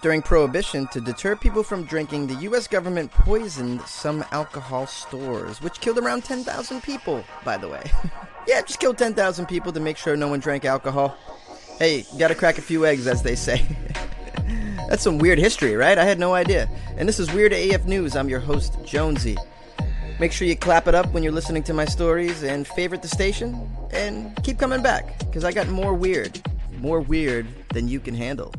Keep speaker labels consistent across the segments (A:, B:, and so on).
A: During Prohibition, to deter people from drinking, the U.S. government poisoned some alcohol stores, which killed around 10,000 people, by the way. yeah, just killed 10,000 people to make sure no one drank alcohol. Hey, gotta crack a few eggs, as they say. That's some weird history, right? I had no idea. And this is Weird AF News. I'm your host, Jonesy. Make sure you clap it up when you're listening to my stories and favorite the station and keep coming back because I got more weird, more weird than you can handle.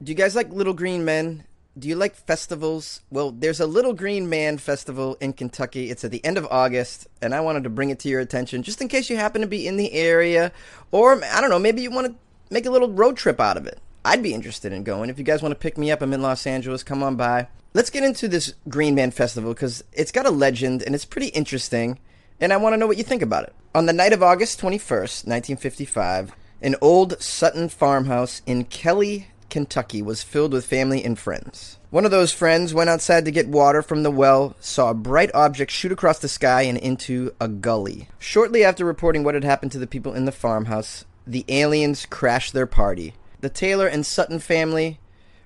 A: Do you guys like Little Green Men? Do you like festivals? Well, there's a Little Green Man festival in Kentucky. It's at the end of August, and I wanted to bring it to your attention just in case you happen to be in the area, or I don't know, maybe you want to make a little road trip out of it. I'd be interested in going. If you guys want to pick me up, I'm in Los Angeles. Come on by. Let's get into this Green Man Festival because it's got a legend and it's pretty interesting, and I want to know what you think about it. On the night of August 21st, 1955, an old Sutton farmhouse in Kelly, Kentucky was filled with family and friends. One of those friends went outside to get water from the well, saw a bright object shoot across the sky and into a gully. Shortly after reporting what had happened to the people in the farmhouse, the aliens crashed their party. The Taylor and Sutton family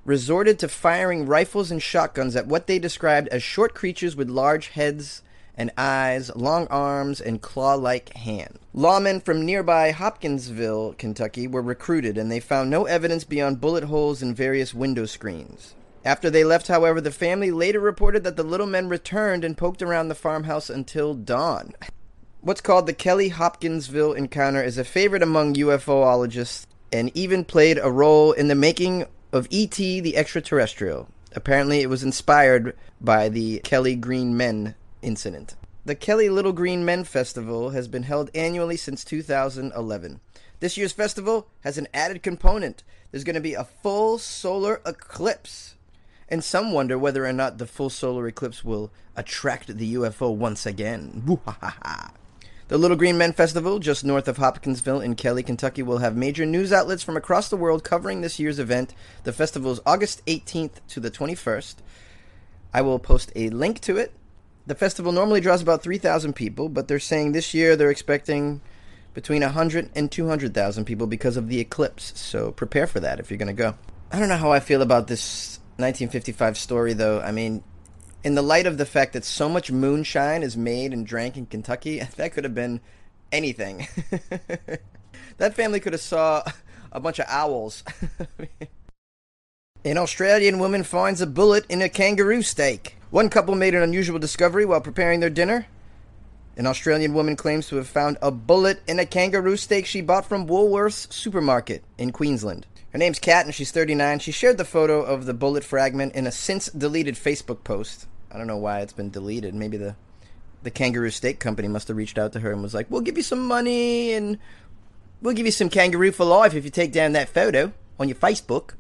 A: resorted to firing rifles and shotguns at what they described as short creatures with large heads and eyes, long arms, and claw like hands. Lawmen from nearby Hopkinsville, Kentucky, were recruited, and they found no evidence beyond bullet holes in various window screens. After they left, however, the family later reported that the little men returned and poked around the farmhouse until dawn. What's called the Kelly Hopkinsville encounter is a favorite among UFOologists and even played a role in the making of E.T. the Extraterrestrial. Apparently, it was inspired by the Kelly Green Men incident. The Kelly Little Green Men Festival has been held annually since 2011. This year's festival has an added component. There's going to be a full solar eclipse. And some wonder whether or not the full solar eclipse will attract the UFO once again. The Little Green Men Festival, just north of Hopkinsville in Kelly, Kentucky, will have major news outlets from across the world covering this year's event. The festival is August 18th to the 21st. I will post a link to it the festival normally draws about 3,000 people, but they're saying this year they're expecting between 100 and 200,000 people because of the eclipse. So prepare for that if you're going to go. I don't know how I feel about this 1955 story, though. I mean, in the light of the fact that so much moonshine is made and drank in Kentucky, that could have been anything. that family could have saw a bunch of owls. An Australian woman finds a bullet in a kangaroo steak. One couple made an unusual discovery while preparing their dinner. An Australian woman claims to have found a bullet in a kangaroo steak she bought from Woolworths supermarket in Queensland. Her name's Kat and she's 39. She shared the photo of the bullet fragment in a since deleted Facebook post. I don't know why it's been deleted. Maybe the the kangaroo steak company must have reached out to her and was like, "We'll give you some money and we'll give you some kangaroo for life if you take down that photo on your Facebook."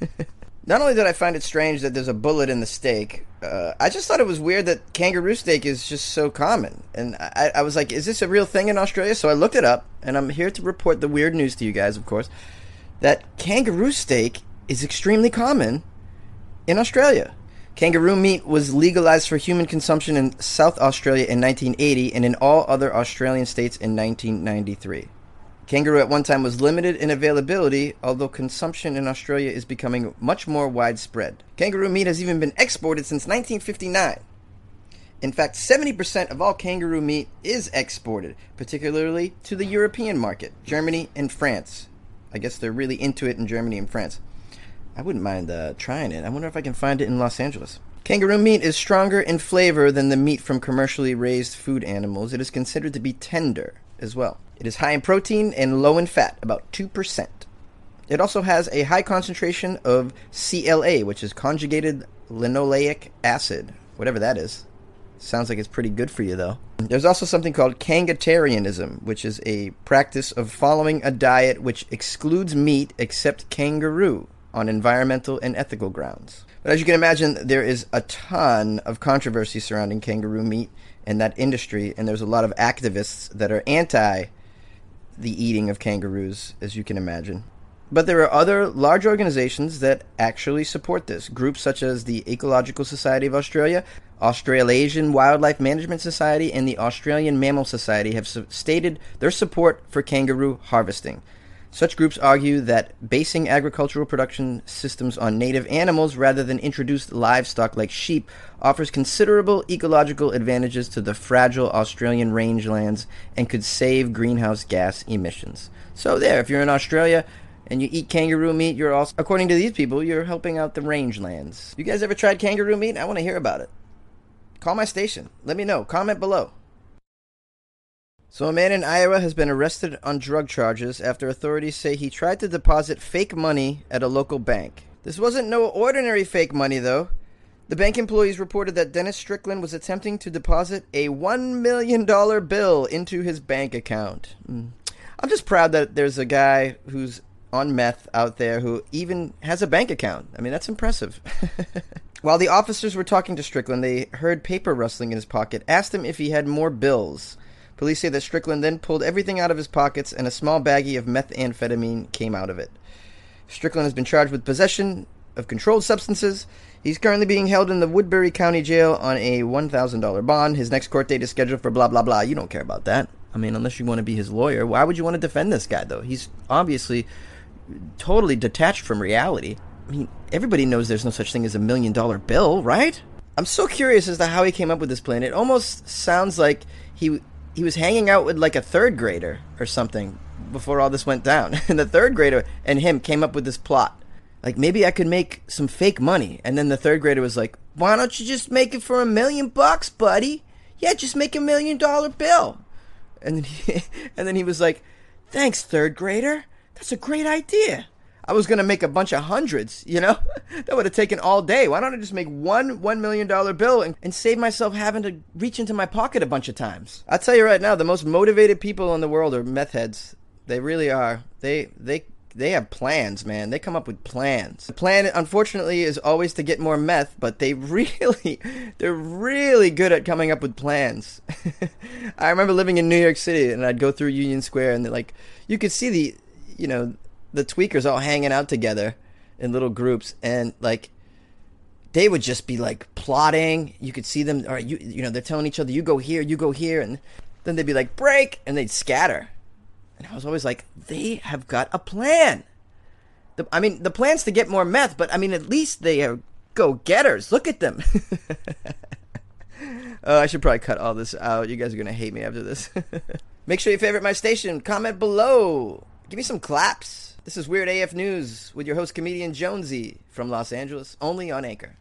A: Not only did I find it strange that there's a bullet in the steak, uh, I just thought it was weird that kangaroo steak is just so common. And I, I, was like, is this a real thing in Australia? So I looked it up, and I'm here to report the weird news to you guys, of course, that kangaroo steak is extremely common in Australia. Kangaroo meat was legalized for human consumption in South Australia in 1980 and in all other Australian states in 1993. Kangaroo at one time was limited in availability, although consumption in Australia is becoming much more widespread. Kangaroo meat has even been exported since 1959. In fact, 70% of all kangaroo meat is exported, particularly to the European market, Germany and France. I guess they're really into it in Germany and France. I wouldn't mind uh, trying it. I wonder if I can find it in Los Angeles. Kangaroo meat is stronger in flavor than the meat from commercially raised food animals. It is considered to be tender as well. It is high in protein and low in fat, about 2%. It also has a high concentration of CLA, which is conjugated linoleic acid, whatever that is. Sounds like it's pretty good for you, though. There's also something called kangatarianism, which is a practice of following a diet which excludes meat except kangaroo on environmental and ethical grounds. But as you can imagine, there is a ton of controversy surrounding kangaroo meat and that industry, and there's a lot of activists that are anti the eating of kangaroos, as you can imagine. But there are other large organizations that actually support this. Groups such as the Ecological Society of Australia, Australasian Wildlife Management Society, and the Australian Mammal Society have stated their support for kangaroo harvesting. Such groups argue that basing agricultural production systems on native animals rather than introduced livestock like sheep offers considerable ecological advantages to the fragile Australian rangelands and could save greenhouse gas emissions. So, there, if you're in Australia and you eat kangaroo meat, you're also, according to these people, you're helping out the rangelands. You guys ever tried kangaroo meat? I want to hear about it. Call my station. Let me know. Comment below. So, a man in Iowa has been arrested on drug charges after authorities say he tried to deposit fake money at a local bank. This wasn't no ordinary fake money, though. The bank employees reported that Dennis Strickland was attempting to deposit a $1 million bill into his bank account. Mm. I'm just proud that there's a guy who's on meth out there who even has a bank account. I mean, that's impressive. While the officers were talking to Strickland, they heard paper rustling in his pocket, asked him if he had more bills. Police say that Strickland then pulled everything out of his pockets and a small baggie of methamphetamine came out of it. Strickland has been charged with possession of controlled substances. He's currently being held in the Woodbury County Jail on a $1,000 bond. His next court date is scheduled for blah, blah, blah. You don't care about that. I mean, unless you want to be his lawyer. Why would you want to defend this guy, though? He's obviously totally detached from reality. I mean, everybody knows there's no such thing as a million dollar bill, right? I'm so curious as to how he came up with this plan. It almost sounds like he he was hanging out with like a third grader or something before all this went down. and the third grader and him came up with this plot. Like maybe I could make some fake money. And then the third grader was like, "Why don't you just make it for a million bucks, buddy? Yeah, just make a million dollar bill." And then he, and then he was like, "Thanks, third grader. That's a great idea." I was gonna make a bunch of hundreds, you know? that would have taken all day. Why don't I just make one one million dollar bill and, and save myself having to reach into my pocket a bunch of times? I'll tell you right now, the most motivated people in the world are meth heads. They really are. They they they have plans, man. They come up with plans. The plan, unfortunately, is always to get more meth, but they really, they're really good at coming up with plans. I remember living in New York City, and I'd go through Union Square, and like, you could see the, you know, the tweakers all hanging out together in little groups, and like they would just be like plotting. You could see them, or you you know they're telling each other, "You go here, you go here," and then they'd be like, "Break," and they'd scatter. And I was always like, they have got a plan. The, I mean, the plan's to get more meth, but I mean, at least they are go getters. Look at them. oh, I should probably cut all this out. You guys are to hate me after this. Make sure you favorite my station. Comment below. Give me some claps. This is Weird AF News with your host, comedian Jonesy from Los Angeles, only on Anchor.